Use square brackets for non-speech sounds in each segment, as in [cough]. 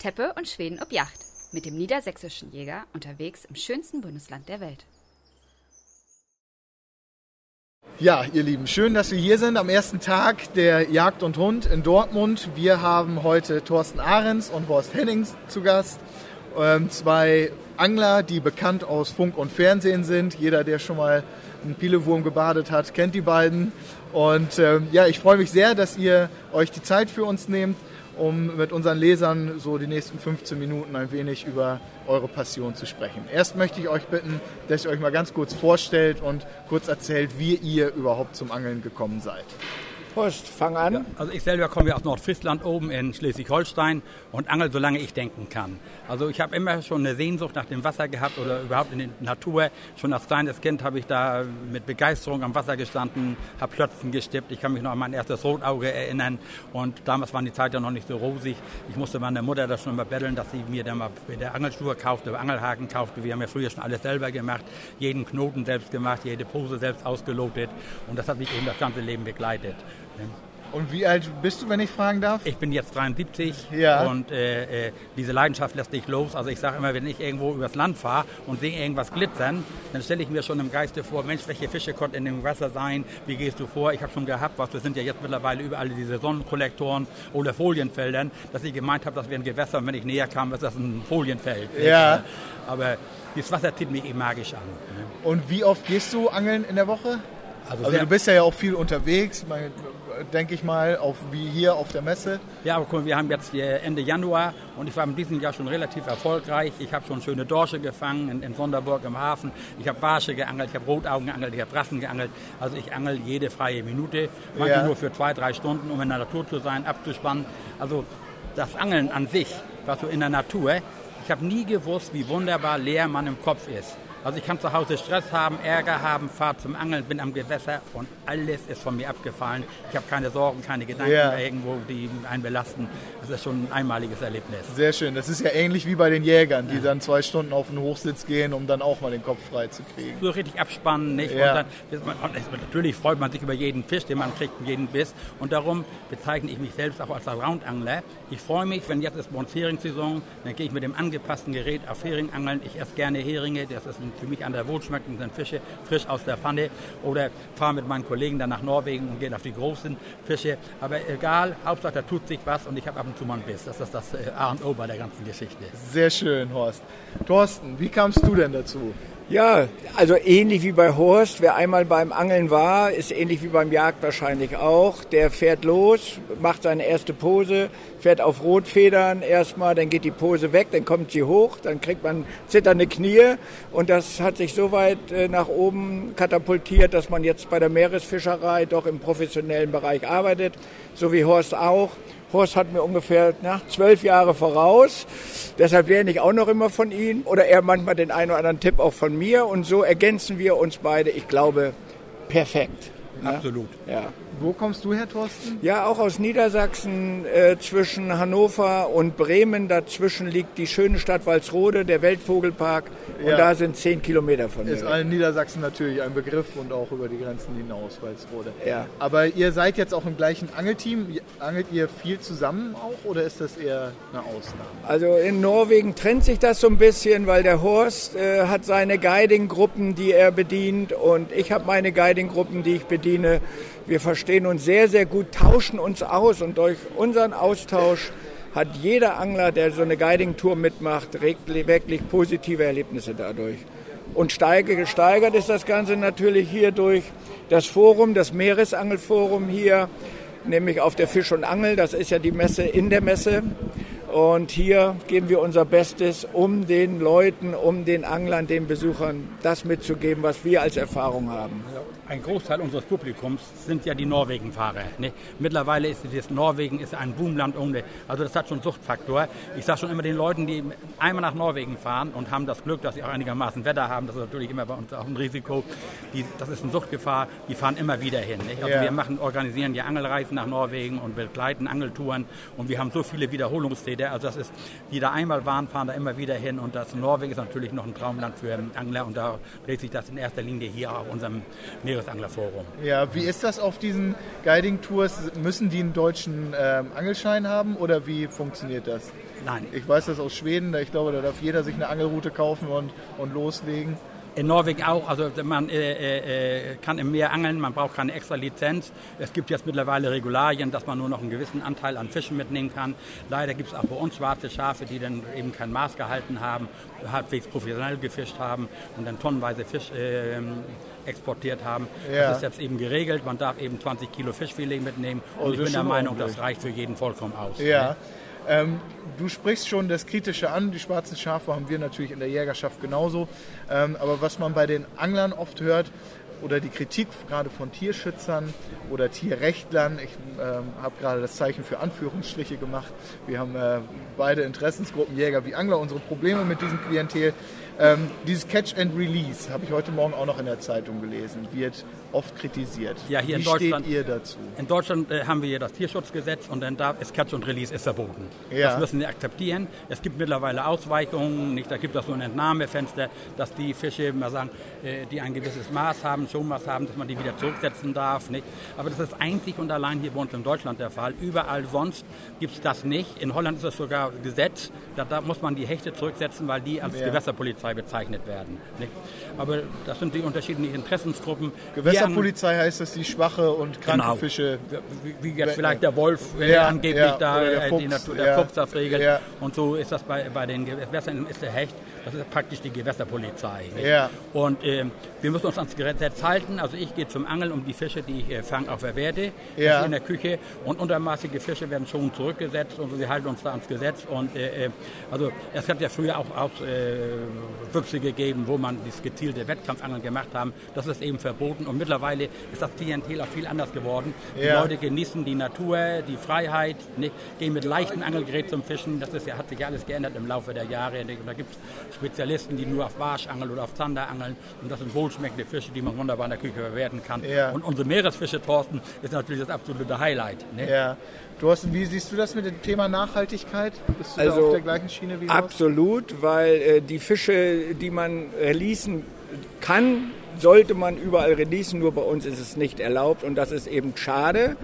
Teppe und Schweden ob Yacht mit dem niedersächsischen Jäger unterwegs im schönsten Bundesland der Welt. Ja, ihr Lieben, schön, dass wir hier sind am ersten Tag der Jagd und Hund in Dortmund. Wir haben heute Thorsten Ahrens und Horst Hennings zu Gast. Ähm, zwei Angler, die bekannt aus Funk und Fernsehen sind. Jeder, der schon mal einen Pilewurm gebadet hat, kennt die beiden. Und ähm, ja, ich freue mich sehr, dass ihr euch die Zeit für uns nehmt um mit unseren Lesern so die nächsten 15 Minuten ein wenig über eure Passion zu sprechen. Erst möchte ich euch bitten, dass ihr euch mal ganz kurz vorstellt und kurz erzählt, wie ihr überhaupt zum Angeln gekommen seid. Horst, fang an. Ja, also ich selber komme ja aus Nordfriesland oben in Schleswig-Holstein und angel solange ich denken kann. Also ich habe immer schon eine Sehnsucht nach dem Wasser gehabt oder überhaupt in der Natur. Schon als kleines Kind habe ich da mit Begeisterung am Wasser gestanden, habe Plötzen gestippt. Ich kann mich noch an mein erstes Rotauge erinnern und damals waren die Zeit ja noch nicht so rosig. Ich musste meiner Mutter das schon mal betteln, dass sie mir dann mal der Angelschuhe kaufte, Angelhaken kaufte. Wir haben ja früher schon alles selber gemacht, jeden Knoten selbst gemacht, jede Pose selbst ausgelotet und das hat mich eben das ganze Leben begleitet. Und wie alt bist du, wenn ich fragen darf? Ich bin jetzt 73 ja. und äh, äh, diese Leidenschaft lässt nicht los. Also ich sage immer, wenn ich irgendwo übers Land fahre und sehe irgendwas glitzern, dann stelle ich mir schon im Geiste vor, Mensch, welche Fische konnten in dem Wasser sein? Wie gehst du vor? Ich habe schon gehabt, was wir sind ja jetzt mittlerweile überall diese Sonnenkollektoren oder Folienfeldern, dass ich gemeint habe, das wäre ein Gewässer und wenn ich näher kam, ist das ein Folienfeld. Ja. Aber das Wasser zieht mich eben magisch an. Ne? Und wie oft gehst du angeln in der Woche? Also, also du bist ja auch viel unterwegs, denke ich mal, auf, wie hier auf der Messe. Ja, aber guck, wir haben jetzt Ende Januar und ich war in diesem Jahr schon relativ erfolgreich. Ich habe schon schöne Dorsche gefangen in, in Sonderburg im Hafen. Ich habe Barsche geangelt, ich habe Rotaugen geangelt, ich habe Rassen geangelt. Also ich angel jede freie Minute, manchmal ja. nur für zwei, drei Stunden, um in der Natur zu sein, abzuspannen. Also das Angeln an sich, was so in der Natur, ich habe nie gewusst, wie wunderbar leer man im Kopf ist. Also ich kann zu Hause Stress haben, Ärger haben, fahre zum Angeln, bin am Gewässer und alles ist von mir abgefallen. Ich habe keine Sorgen, keine Gedanken ja. irgendwo, die einen belasten. Das ist schon ein einmaliges Erlebnis. Sehr schön. Das ist ja ähnlich wie bei den Jägern, die ja. dann zwei Stunden auf den Hochsitz gehen, um dann auch mal den Kopf frei zu kriegen. So richtig abspannen, nicht? Ja. Und dann, und natürlich freut man sich über jeden Fisch, den man kriegt, jeden Biss. Und darum bezeichne ich mich selbst auch als Roundangler. Ich freue mich, wenn jetzt ist bei uns Heringssaison, dann gehe ich mit dem angepassten Gerät auf Hering angeln. Ich esse gerne Heringe, das ist ein für mich an der Wut schmecken sind Fische frisch aus der Pfanne oder fahre mit meinen Kollegen dann nach Norwegen und gehen auf die großen Fische. Aber egal, Hauptsache da tut sich was und ich habe ab und zu mal einen Biss. Das ist das äh, A und O bei der ganzen Geschichte. Sehr schön, Horst. Thorsten, wie kamst du denn dazu? Ja, also ähnlich wie bei Horst. Wer einmal beim Angeln war, ist ähnlich wie beim Jagd wahrscheinlich auch. Der fährt los, macht seine erste Pose, fährt auf Rotfedern erstmal, dann geht die Pose weg, dann kommt sie hoch, dann kriegt man zitternde Knie und das hat sich so weit äh, nach oben katapultiert, dass man jetzt bei der Meeresfischerei doch im professionellen Bereich arbeitet, so wie Horst auch. Horst hat mir ungefähr na, zwölf Jahre voraus. Deshalb lerne ich auch noch immer von ihm oder er manchmal den einen oder anderen Tipp auch von mir. Und so ergänzen wir uns beide, ich glaube, perfekt. Absolut. Ja. Wo kommst du her, Thorsten? Ja, auch aus Niedersachsen, äh, zwischen Hannover und Bremen. Dazwischen liegt die schöne Stadt Walsrode, der Weltvogelpark. Und ja. da sind zehn Kilometer von mir. Ist allen Niedersachsen natürlich ein Begriff und auch über die Grenzen hinaus, Walsrode. Ja. Aber ihr seid jetzt auch im gleichen Angelteam. Angelt ihr viel zusammen auch oder ist das eher eine Ausnahme? Also in Norwegen trennt sich das so ein bisschen, weil der Horst äh, hat seine Guiding-Gruppen, die er bedient und ich habe meine Guiding-Gruppen, die ich bediene. Wir verstehen uns sehr, sehr gut, tauschen uns aus und durch unseren Austausch hat jeder Angler, der so eine Guiding-Tour mitmacht, wirklich positive Erlebnisse dadurch. Und gesteigert ist das Ganze natürlich hier durch das Forum, das Meeresangelforum hier, nämlich auf der Fisch und Angel. Das ist ja die Messe in der Messe. Und hier geben wir unser Bestes, um den Leuten, um den Anglern, den Besuchern das mitzugeben, was wir als Erfahrung haben. Ein Großteil unseres Publikums sind ja die Norwegen-Fahrer. Ne? Mittlerweile ist das Norwegen ist ein Boomland ohne, also das hat schon Suchtfaktor. Ich sage schon immer den Leuten, die einmal nach Norwegen fahren und haben das Glück, dass sie auch einigermaßen Wetter haben, das ist natürlich immer bei uns auch ein Risiko. Die, das ist eine Suchtgefahr, die fahren immer wieder hin. Ne? Also ja. wir machen, organisieren ja Angelreisen nach Norwegen und begleiten Angeltouren und wir haben so viele Wiederholungstäter. Also das ist, die da einmal waren, fahren da immer wieder hin und das Norwegen ist natürlich noch ein Traumland für Angler und da dreht sich das in erster Linie hier auf unserem Meeres Meeresanglerforum. Ja, wie ist das auf diesen Guiding-Tours? Müssen die einen deutschen ähm, Angelschein haben oder wie funktioniert das? Nein. Ich weiß das aus Schweden, ich glaube, da darf jeder sich eine Angelroute kaufen und, und loslegen. In Norwegen auch, also man äh, äh, kann im Meer angeln, man braucht keine extra Lizenz. Es gibt jetzt mittlerweile Regularien, dass man nur noch einen gewissen Anteil an Fischen mitnehmen kann. Leider gibt es auch bei uns schwarze Schafe, die dann eben kein Maß gehalten haben, halbwegs professionell gefischt haben und dann tonnenweise Fisch äh, exportiert haben. Ja. Das ist jetzt eben geregelt, man darf eben 20 Kilo Fischfilet mitnehmen Oh, und ich das bin der Meinung, ordentlich. das reicht für jeden vollkommen aus. Ja. ne? Ähm, du sprichst schon das Kritische an. Die schwarzen Schafe haben wir natürlich in der Jägerschaft genauso. Ähm, aber was man bei den Anglern oft hört, oder die Kritik gerade von Tierschützern oder Tierrechtlern, ich ähm, habe gerade das Zeichen für Anführungsstriche gemacht. Wir haben äh, beide Interessensgruppen, Jäger wie Angler, unsere Probleme mit diesem Klientel. Ähm, dieses Catch and Release habe ich heute Morgen auch noch in der Zeitung gelesen, wird oft kritisiert. Ja, hier wie in Deutschland- steht ihr dazu? In Deutschland äh, haben wir hier das Tierschutzgesetz und dann darf es Catch und Release ist verboten. Ja. Das müssen wir akzeptieren. Es gibt mittlerweile Ausweichungen, nicht? Da gibt es so ein Entnahmefenster, dass die Fische, mal sagen, äh, die ein gewisses Maß haben, Schonmaß haben, dass man die wieder zurücksetzen darf. Nicht? Aber das ist einzig und allein hier bei uns in Deutschland der Fall. Überall sonst gibt es das nicht. In Holland ist es sogar Gesetz, da, da muss man die Hechte zurücksetzen, weil die als Ja. Gewässerpolizei bezeichnet werden. Nicht? Aber das sind die unterschiedlichen Interessensgruppen. Wir Gewässerpolizei heißt, dass die schwache und kranke Genau. Fische wie, jetzt vielleicht der Wolf äh, Ja, angeblich ja, da der äh, Fuchs, die Natur, der ja. Fuchs das regelt. Ja. Und so ist das bei, bei den Gewässern ist der Hecht, das ist praktisch die Gewässerpolizei. Ja. Und ähm, wir müssen uns ans Gesetz halten. Also ich gehe zum Angeln, um die Fische, die ich äh, fange, auch verwerte. Das Ja. in der Küche. Und untermaßige Fische werden schon zurückgesetzt und wir halten uns da ans Gesetz. Und äh, äh, also es hat ja früher auch, auch äh, Füchse gegeben, wo man das gezielte Wettkampfangeln gemacht haben. Das ist eben verboten. Und mittlerweile ist das Klientel auch viel anders geworden. Die Ja. Leute genießen die Natur, die Freiheit, nicht? gehen mit leichtem Angelgerät zum Fischen. Das ist ja, hat sich ja alles geändert im Laufe der Jahre. Und da gibt es Spezialisten, die nur auf Barsch angeln oder auf Zander angeln. Und das sind wohlschmeckende Fische, die man wunderbar in der Küche verwerten kann. Ja. Und unsere Meeresfische, Thorsten, ist natürlich das absolute Highlight. Ne? Ja. Thorsten, wie siehst du das mit dem Thema Nachhaltigkeit? Bist du da Also, auf der gleichen Schiene wie du? Absolut, weil äh, die Fische, die man releasen kann, sollte man überall releasen, nur bei uns ist es nicht erlaubt und das ist eben schade,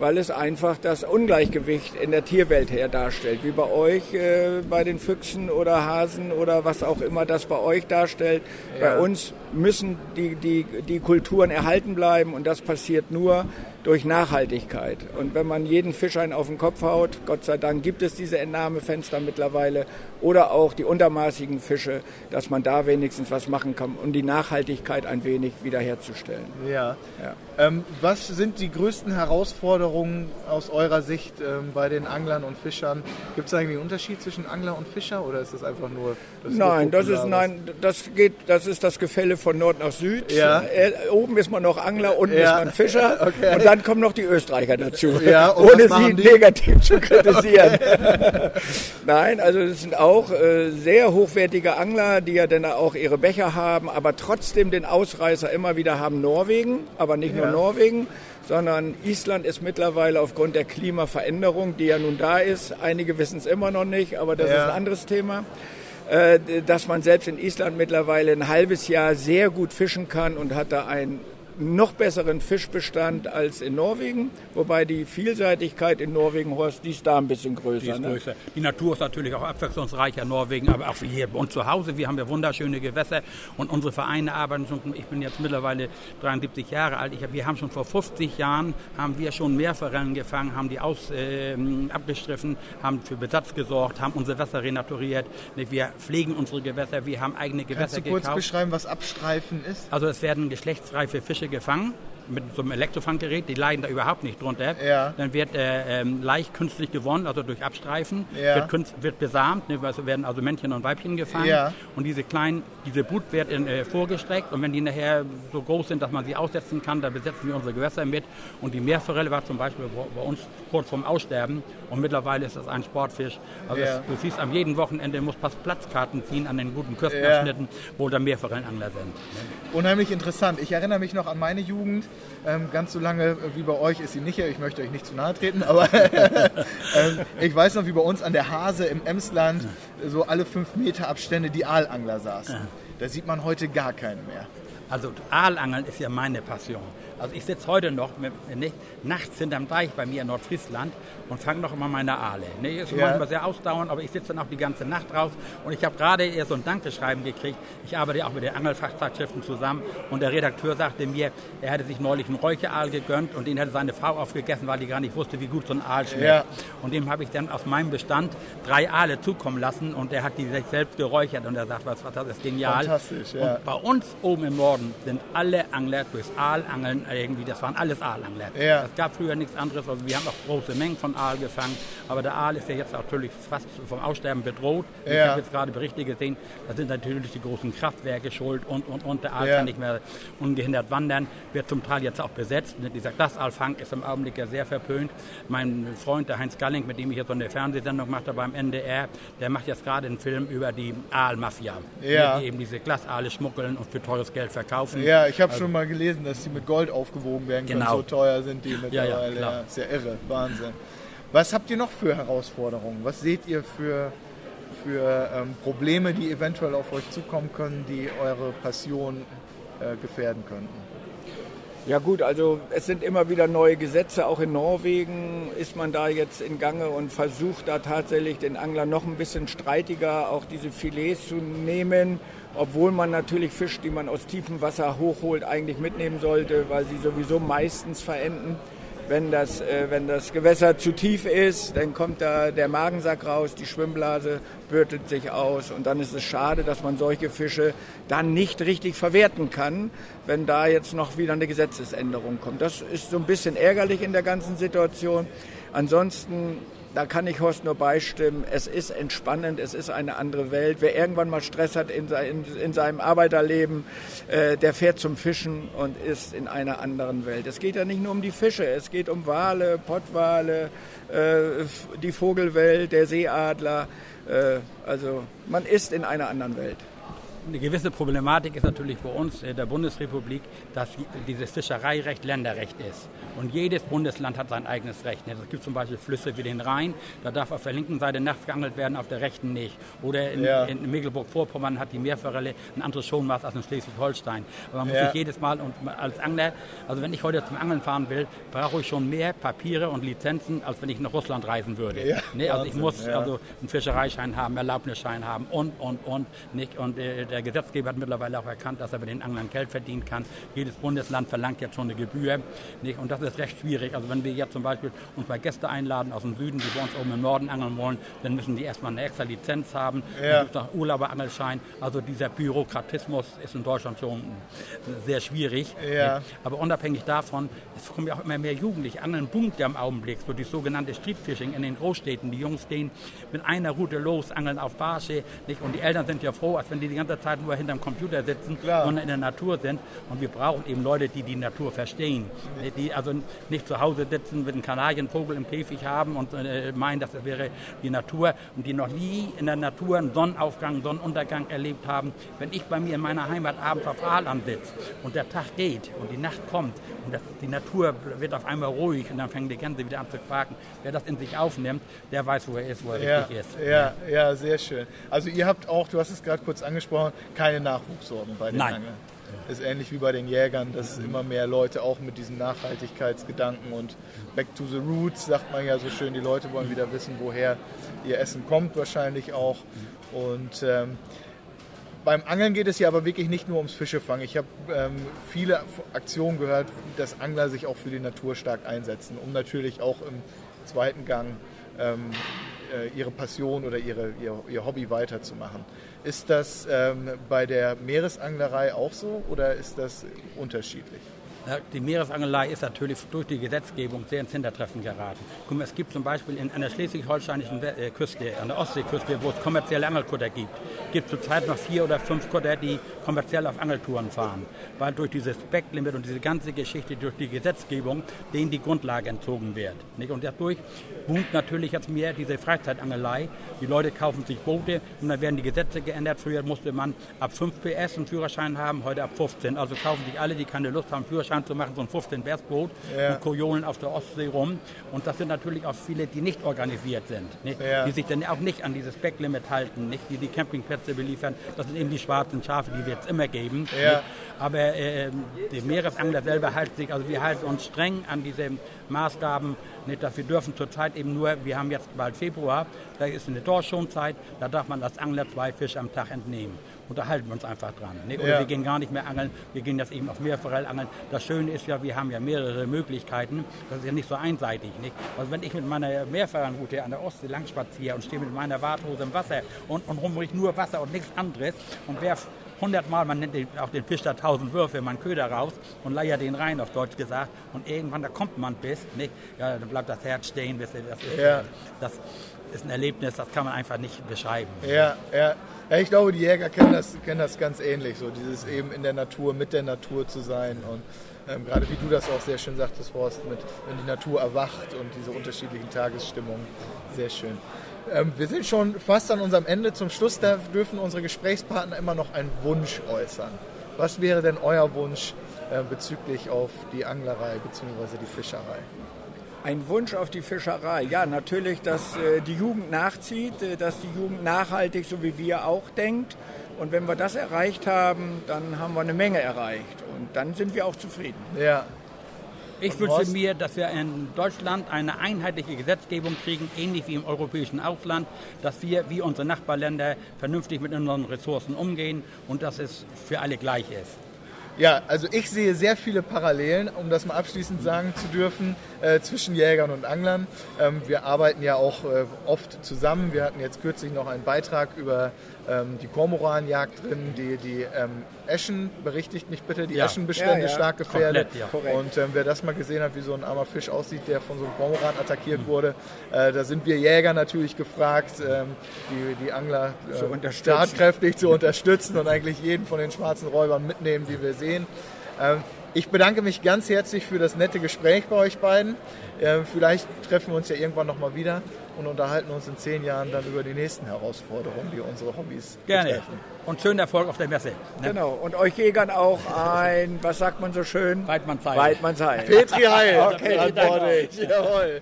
weil es einfach das Ungleichgewicht in der Tierwelt her darstellt, wie bei euch äh, bei den Füchsen oder Hasen oder was auch immer das bei euch darstellt. Ja. Bei uns müssen die, die, die Kulturen erhalten bleiben und das passiert nur durch Nachhaltigkeit. Und wenn man jeden Fisch einen auf den Kopf haut, Gott sei Dank gibt es diese Entnahmefenster mittlerweile, oder auch die untermaßigen Fische, dass man da wenigstens was machen kann, um die Nachhaltigkeit ein wenig wiederherzustellen. Ja. Ja. Ähm, was sind die größten Herausforderungen aus eurer Sicht ähm, bei den Anglern und Fischern? Gibt es eigentlich einen Unterschied zwischen Angler und Fischer oder ist das einfach nur das Nein, das ist nein, das geht, das ist das Gefälle von Nord nach Süd. Ja. Äh, oben ist man noch Angler, unten Ja. ist man Fischer [laughs] Okay. und dann kommen noch die Österreicher dazu, [laughs] Ja, ohne sie die? negativ zu [laughs] kritisieren. Nein, also das sind auch äh, sehr hochwertige Angler, die ja dann auch ihre Becher haben, aber trotzdem den Ausreißer immer wieder haben Norwegen, aber nicht nur Ja. Norwegen, sondern Island ist mittlerweile aufgrund der Klimaveränderung, die ja nun da ist, einige wissen es immer noch nicht, aber das Ja. ist ein anderes Thema äh, dass man selbst in Island mittlerweile ein halbes Jahr sehr gut fischen kann und hat da einen noch besseren Fischbestand als in Norwegen, wobei die Vielseitigkeit in Norwegen, Horst, die ist da ein bisschen größer. Die ist ne? größer. Die Natur ist natürlich auch abwechslungsreicher, Norwegen, aber auch hier bei uns zu Hause. Wir haben ja wunderschöne Gewässer und unsere Vereine arbeiten schon. Ich bin jetzt mittlerweile 73 Jahre alt. Ich hab, wir haben schon vor 50 Jahren haben wir schon Meerforellen gefangen, haben die aus, ähm, abgestriffen, haben für Besatz gesorgt, haben unsere Wässer renaturiert. Wir pflegen unsere Gewässer, wir haben eigene Kannst Gewässer du kurz gekauft. beschreiben, was Abstreifen ist? Also es werden geschlechtsreife Fische gefangen mit so einem Elektrofanggerät, die leiden da überhaupt nicht drunter. Ja. Dann wird äh, ähm, leicht künstlich gewonnen, also durch Abstreifen, Ja. wird, künst, wird besamt, ne, also werden also Männchen und Weibchen gefangen. Ja. Und diese kleinen, diese Brut wird in, äh, vorgestreckt und wenn die nachher so groß sind, dass man sie aussetzen kann, dann besetzen wir unsere Gewässer mit. Und die Meerforelle war zum Beispiel bei uns kurz vorm Aussterben und mittlerweile ist das ein Sportfisch. Also Ja. es, du siehst, am jeden Wochenende muss fast Platzkarten ziehen an den guten Küstenabschnitten, wo da Meerforellenangler sind. ne. Unheimlich interessant. Ich erinnere mich noch an meine Jugend. Ähm, ganz so lange wie bei euch ist sie nicht. Ich möchte euch nicht zu nahe treten, aber [laughs] ähm, ich weiß noch, wie bei uns an der Hase im Emsland so alle fünf Meter Abstände die Aalangler saßen. Da sieht man heute gar keinen mehr. Also Aalangeln ist ja meine Passion. Also ich sitze heute noch mit, nachts hinterm Deich bei mir in Nordfriesland und fange noch immer meine Aale. Ne, ist ja. manchmal sehr ausdauernd, aber ich sitze dann auch die ganze Nacht drauf. Und ich habe gerade eher so ein Dankeschreiben gekriegt. Ich arbeite auch mit den Angelfachzeitschriften zusammen und der Redakteur sagte mir, er hätte sich neulich einen Räucheraal gegönnt und den hätte seine Frau aufgegessen, weil die gar nicht wusste, wie gut so ein Aal schmeckt. Ja. Und dem habe ich dann aus meinem Bestand drei Aale zukommen lassen und der hat die sich selbst geräuchert und er sagt, was, was das ist genial. Fantastisch, ja. Und bei uns oben im Norden sind alle Angler durchs Aalangeln irgendwie, das waren alles Aalangler. Ja. Es gab früher nichts anderes, also wir haben auch große Mengen von Aal gefangen, aber der Aal ist ja jetzt natürlich fast vom Aussterben bedroht. Ja. Ich habe jetzt gerade Berichte gesehen, da sind natürlich die großen Kraftwerke schuld und, und, und der Aal ja. kann nicht mehr ungehindert wandern, wird zum Teil jetzt auch besetzt. Dieser Glasaalfang ist im Augenblick ja sehr verpönt. Mein Freund, der Heinz Galling, mit dem ich jetzt so eine Fernsehsendung mache beim NDR, der macht jetzt gerade einen Film über die Aalmafia, ja. die eben diese Glasaale schmuggeln und für teures Geld verkaufen. Ja, ich habe also, schon mal gelesen, dass die mit Gold aufgewogen werden können. Genau. So teuer sind die mittlerweile. Ja, ja, ist ja irre, Wahnsinn. Was habt ihr noch für Herausforderungen? Was seht ihr für, für ähm, Probleme, die eventuell auf euch zukommen können, die eure Passion äh, gefährden könnten? Ja gut, also es sind immer wieder neue Gesetze. Auch in Norwegen ist man da jetzt in Gange und versucht da tatsächlich den Anglern noch ein bisschen streitiger auch diese Filets zu nehmen, obwohl man natürlich Fisch, die man aus tiefem Wasser hochholt, eigentlich mitnehmen sollte, weil sie sowieso meistens verenden wenn das, äh, wenn das Gewässer zu tief ist, dann kommt da der Magensack raus, die Schwimmblase bürtet sich aus und dann ist es schade, dass man solche Fische dann nicht richtig verwerten kann, wenn da jetzt noch wieder eine Gesetzesänderung kommt. Das ist so ein bisschen ärgerlich in der ganzen Situation. Ansonsten da kann ich Horst nur beistimmen. Es ist entspannend, es ist eine andere Welt. Wer irgendwann mal Stress hat in, in, in seinem Arbeiterleben, äh, der fährt zum Fischen und ist in einer anderen Welt. Es geht ja nicht nur um die Fische, es geht um Wale, Pottwale, äh, die Vogelwelt, der Seeadler. Äh, also man ist in einer anderen Welt eine gewisse Problematik ist natürlich bei uns in der Bundesrepublik, dass dieses Fischereirecht Länderrecht ist. Und jedes Bundesland hat sein eigenes Recht. Es gibt zum Beispiel Flüsse wie den Rhein, da darf auf der linken Seite nachts geangelt werden, auf der rechten nicht. Oder in, ja. in Mecklenburg-Vorpommern hat die Meerforelle ein anderes Schonmaß als in Schleswig-Holstein. Aber man muss ja. sich jedes Mal und als Angler, also wenn ich heute zum Angeln fahren will, brauche ich schon mehr Papiere und Lizenzen, als wenn ich nach Russland reisen würde. Ja, nee, also ich muss also einen Fischereischein haben, Erlaubnisschein haben und, und, und. Nicht? Und äh, der Gesetzgeber hat mittlerweile auch erkannt, dass er bei den Anglern Geld verdienen kann. Jedes Bundesland verlangt jetzt schon eine Gebühr. Nicht? Und das ist recht schwierig. Also wenn wir jetzt zum Beispiel uns mal Gäste einladen aus dem Süden, die bei uns oben im Norden angeln wollen, dann müssen die erstmal eine extra Lizenz haben. Ja. Urlauberangelschein. Also dieser Bürokratismus ist in Deutschland schon sehr schwierig. Ja. Aber unabhängig davon, es kommen ja auch immer mehr Jugendliche. Angeln boomt ja im Augenblick, so die sogenannte Streetfishing in den Großstädten. Die Jungs gehen mit einer Route los, angeln auf Barsche. Nicht? Und die Eltern sind ja froh, als wenn die die ganze Zeit nur hinterm Computer sitzen, Klar. sondern in der Natur sind. Und wir brauchen eben Leute, die die Natur verstehen. Die also nicht zu Hause sitzen, mit einem Kanarienvogel im Käfig haben und äh, meinen, das wäre die Natur und die noch nie in der Natur einen Sonnenaufgang, Sonnenuntergang erlebt haben. Wenn ich bei mir in meiner Heimat abends auf Aaland sitze und der Tag geht und die Nacht kommt und das, die Natur wird auf einmal ruhig und dann fängt die Gänse wieder an zu quaken. Wer das in sich aufnimmt, der weiß, wo er ist, wo er ja, richtig ist. Ja, ja, sehr schön. Also ihr habt auch, du hast es gerade kurz angesprochen, keine Nachwuchssorgen bei den Nein. Angeln. Ist ähnlich wie bei den Jägern, dass immer mehr Leute auch mit diesen Nachhaltigkeitsgedanken und Back to the Roots, sagt man ja so schön, die Leute wollen wieder wissen, woher ihr Essen kommt wahrscheinlich auch. Und ähm, beim Angeln geht es ja aber wirklich nicht nur ums Fischefangen. Ich habe ähm, viele Aktionen gehört, dass Angler sich auch für die Natur stark einsetzen, um natürlich auch im zweiten Gang ähm, äh, ihre Passion oder ihre, ihr, ihr Hobby weiterzumachen. Ist das ähm, bei der Meeresanglerei auch so oder ist das unterschiedlich? Die Meeresangelei ist natürlich durch die Gesetzgebung sehr ins Hintertreffen geraten. Mal, es gibt zum Beispiel an der schleswig-holsteinischen äh, Küste, an der Ostseeküste, wo es kommerzielle Angelkutter gibt, gibt es zurzeit noch vier oder fünf Kutter, die kommerziell auf Angeltouren fahren. Weil durch dieses Backlimit und diese ganze Geschichte, durch die Gesetzgebung, denen die Grundlage entzogen wird. Und dadurch boomt natürlich jetzt mehr diese Freizeitangelei. Die Leute kaufen sich Boote und dann werden die Gesetze geändert. Früher musste man ab 5 PS einen Führerschein haben, heute ab 15. Also kaufen sich alle, die keine Lust haben, Führerschein Führerschein zu machen, so ein 15 Bestboot ja. und Kojolen auf der Ostsee rum. Und das sind natürlich auch viele, die nicht organisiert sind, nicht? Ja. die sich dann auch nicht an dieses Backlimit halten, nicht? die die Campingplätze beliefern. Das sind eben die schwarzen Schafe, die wird es immer geben. Ja. Aber äh, die Meeresangler selber halten sich, also wir halten uns streng an diese Maßgaben, nicht, dass wir dürfen zurzeit eben nur, wir haben jetzt bald Februar, da ist eine Dorschonzeit, da darf man als Angler zwei Fische am Tag entnehmen. Und da halten wir uns einfach dran. Ne? Oder ja. wir gehen gar nicht mehr angeln, wir gehen jetzt eben auf Meerforellangeln. Das Schöne ist ja, wir haben ja mehrere Möglichkeiten. Das ist ja nicht so einseitig. Nicht? Also wenn ich mit meiner Meerforellenroute an der Ostsee lang spaziere und stehe mit meiner Warthose im Wasser und, und rum nur Wasser und nichts anderes und werfe hundertmal, man nennt auch den Fisch da tausend Würfe, man Köder raus und leiert den rein, auf Deutsch gesagt. Und irgendwann, da kommt man bis, nicht? Ja, dann bleibt das Herz stehen. Das ist, ja. das ist ein Erlebnis, das kann man einfach nicht beschreiben. Ja, ja. Ja, ich glaube, die Jäger kennen das, kennen das ganz ähnlich, so dieses eben in der Natur, mit der Natur zu sein und ähm, gerade wie du das auch sehr schön sagtest, Horst, mit, wenn die Natur erwacht und diese unterschiedlichen Tagesstimmungen, sehr schön. Ähm, wir sind schon fast an unserem Ende. Zum Schluss da dürfen unsere Gesprächspartner immer noch einen Wunsch äußern. Was wäre denn euer Wunsch äh, bezüglich auf die Anglerei bzw. die Fischerei? Ein Wunsch auf die Fischerei. Ja, natürlich, dass äh, die Jugend nachzieht, äh, dass die Jugend nachhaltig, so wie wir auch denkt. Und wenn wir das erreicht haben, dann haben wir eine Menge erreicht. Und dann sind wir auch zufrieden. Ja, ich wünsche mir, dass wir in Deutschland eine einheitliche Gesetzgebung kriegen, ähnlich wie im europäischen Ausland, dass wir wie unsere Nachbarländer vernünftig mit unseren Ressourcen umgehen und dass es für alle gleich ist. Ja, also ich sehe sehr viele Parallelen, um das mal abschließend sagen zu dürfen, äh, zwischen Jägern und Anglern. Ähm, wir arbeiten ja auch äh, oft zusammen. Wir hatten jetzt kürzlich noch einen Beitrag über ähm, die Kormoranjagd drin, die, die ähm, Eschen, berichtigt mich bitte, die ja. Eschenbestände ja, ja. stark gefährdet. Komplett, und ähm, wer das mal gesehen hat, wie so ein armer Fisch aussieht, der von so einem Kormoran attackiert mhm. wurde, äh, da sind wir Jäger natürlich gefragt, ähm, die, die Angler äh, tatkräftig zu unterstützen und eigentlich jeden von den schwarzen Räubern mitnehmen, die wir sehen. Ich bedanke mich ganz herzlich für das nette Gespräch bei euch beiden. Äh, vielleicht treffen wir uns ja irgendwann nochmal wieder und unterhalten uns in zehn Jahren dann über die nächsten Herausforderungen, die unsere Hobbys Gerne. betreffen. Und schönen Erfolg auf der Messe. Ne? Genau. Und euch Jägern auch ein, was sagt man so schön? Weidmannsheil. Weidmannsheil. Petri Heil. okay, ich. Jawohl.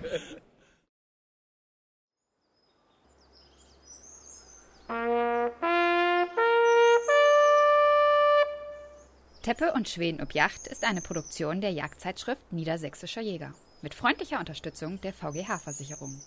Teppe und Schweden ob Yacht ist eine Produktion der Jagdzeitschrift Niedersächsischer Jäger mit freundlicher Unterstützung der VGH-Versicherung.